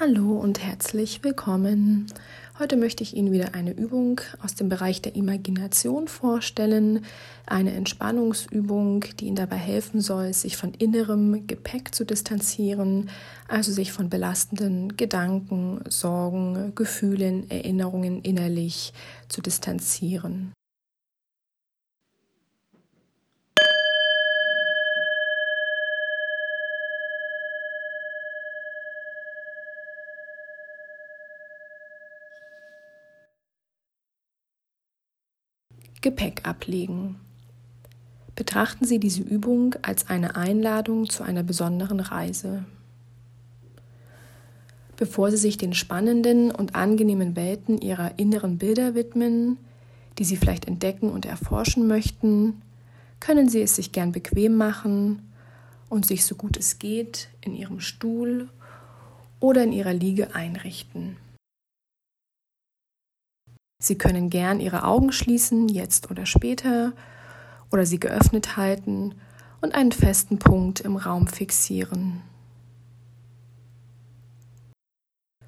Hallo und herzlich willkommen. Heute möchte ich Ihnen wieder eine Übung aus dem Bereich der Imagination vorstellen. Eine Entspannungsübung, die Ihnen dabei helfen soll, sich von innerem Gepäck zu distanzieren, also sich von belastenden Gedanken, Sorgen, Gefühlen, Erinnerungen innerlich zu distanzieren. Gepäck ablegen. Betrachten Sie diese Übung als eine Einladung zu einer besonderen Reise. Bevor Sie sich den spannenden und angenehmen Welten Ihrer inneren Bilder widmen, die Sie vielleicht entdecken und erforschen möchten, können Sie es sich gern bequem machen und sich so gut es geht in Ihrem Stuhl oder in Ihrer Liege einrichten. Sie können gern Ihre Augen schließen, jetzt oder später, oder sie geöffnet halten und einen festen Punkt im Raum fixieren.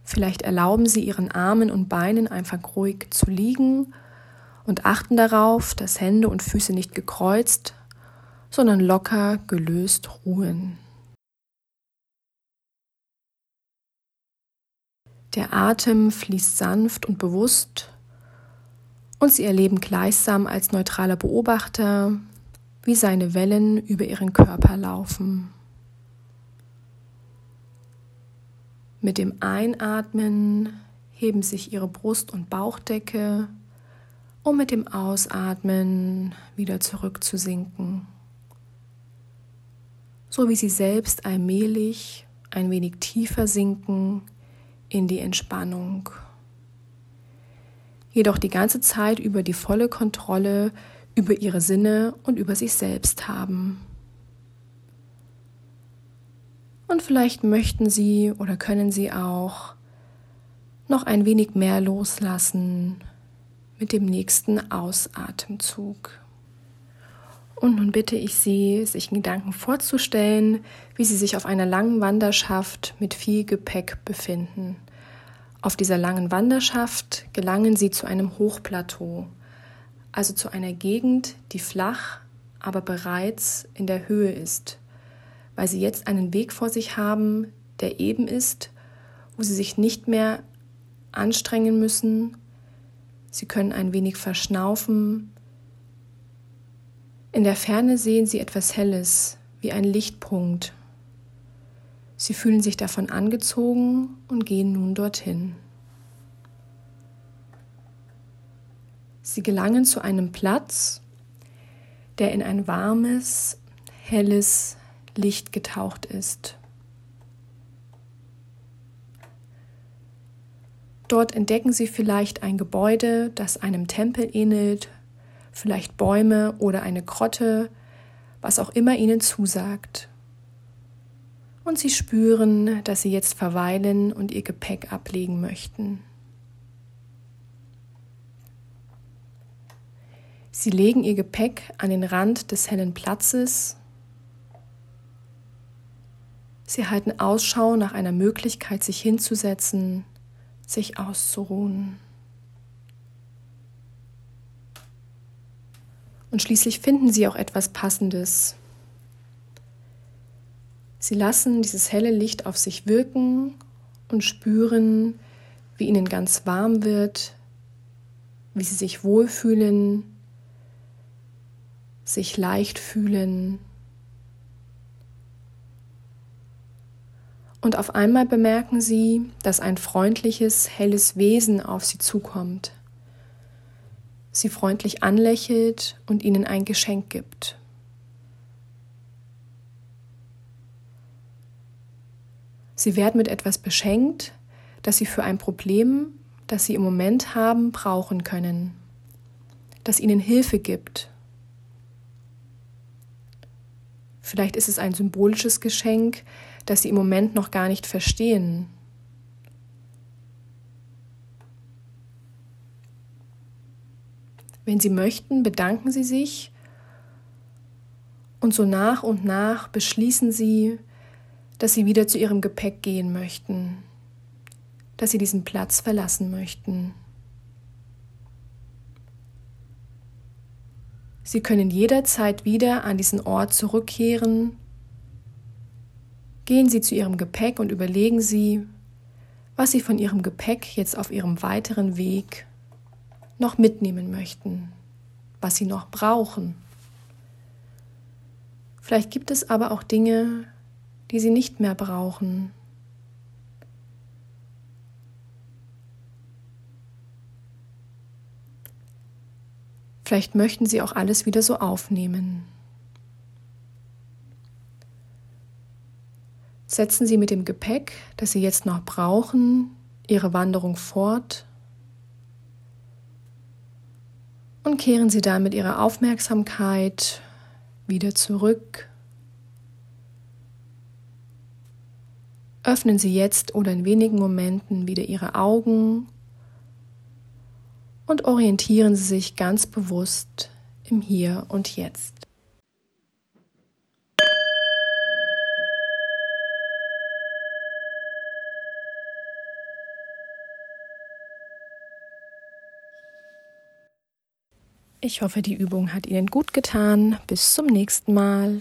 Vielleicht erlauben Sie Ihren Armen und Beinen einfach ruhig zu liegen und achten darauf, dass Hände und Füße nicht gekreuzt, sondern locker gelöst ruhen. Der Atem fließt sanft und bewusst und sie erleben gleichsam als neutraler Beobachter, wie seine Wellen über ihren Körper laufen. Mit dem Einatmen heben sich ihre Brust- und Bauchdecke, um mit dem Ausatmen wieder zurückzusinken. So wie sie selbst allmählich ein wenig tiefer sinken in die Entspannung jedoch die ganze Zeit über die volle Kontrolle über ihre Sinne und über sich selbst haben. Und vielleicht möchten Sie oder können Sie auch noch ein wenig mehr loslassen mit dem nächsten Ausatemzug. Und nun bitte ich Sie, sich in Gedanken vorzustellen, wie Sie sich auf einer langen Wanderschaft mit viel Gepäck befinden. Auf dieser langen Wanderschaft gelangen sie zu einem Hochplateau, also zu einer Gegend, die flach, aber bereits in der Höhe ist, weil sie jetzt einen Weg vor sich haben, der eben ist, wo sie sich nicht mehr anstrengen müssen, sie können ein wenig verschnaufen. In der Ferne sehen sie etwas Helles, wie ein Lichtpunkt, Sie fühlen sich davon angezogen und gehen nun dorthin. Sie gelangen zu einem Platz, der in ein warmes, helles Licht getaucht ist. Dort entdecken Sie vielleicht ein Gebäude, das einem Tempel ähnelt, vielleicht Bäume oder eine Grotte, was auch immer Ihnen zusagt und sie spüren, dass sie jetzt verweilen und ihr Gepäck ablegen möchten. Sie legen ihr Gepäck an den Rand des hellen Platzes. Sie halten Ausschau nach einer Möglichkeit, sich hinzusetzen, sich auszuruhen. Und schließlich finden sie auch etwas Passendes, Sie lassen dieses helle Licht auf sich wirken und spüren, wie ihnen ganz warm wird, wie sie sich wohlfühlen, sich leicht fühlen. Und auf einmal bemerken sie, dass ein freundliches, helles Wesen auf sie zukommt, sie freundlich anlächelt und ihnen ein Geschenk gibt. Sie werden mit etwas beschenkt, das Sie für ein Problem, das Sie im Moment haben, brauchen können, das Ihnen Hilfe gibt. Vielleicht ist es ein symbolisches Geschenk, das Sie im Moment noch gar nicht verstehen. Wenn Sie möchten, bedanken Sie sich und so nach und nach beschließen Sie, dass sie wieder zu ihrem Gepäck gehen möchten, dass Sie diesen Platz verlassen möchten. Sie können jederzeit wieder an diesen Ort zurückkehren. Gehen Sie zu Ihrem Gepäck und überlegen Sie, was Sie von Ihrem Gepäck jetzt auf Ihrem weiteren Weg noch mitnehmen möchten, was Sie noch brauchen. Vielleicht gibt es aber auch Dinge, die Sie nicht mehr brauchen. Vielleicht möchten Sie auch alles wieder so aufnehmen. Setzen Sie mit dem Gepäck, das Sie jetzt noch brauchen, Ihre Wanderung fort und kehren Sie damit Ihre Aufmerksamkeit wieder zurück. Öffnen Sie jetzt oder in wenigen Momenten wieder Ihre Augen und orientieren Sie sich ganz bewusst im Hier und Jetzt. Ich hoffe, die Übung hat Ihnen gut getan. Bis zum nächsten Mal.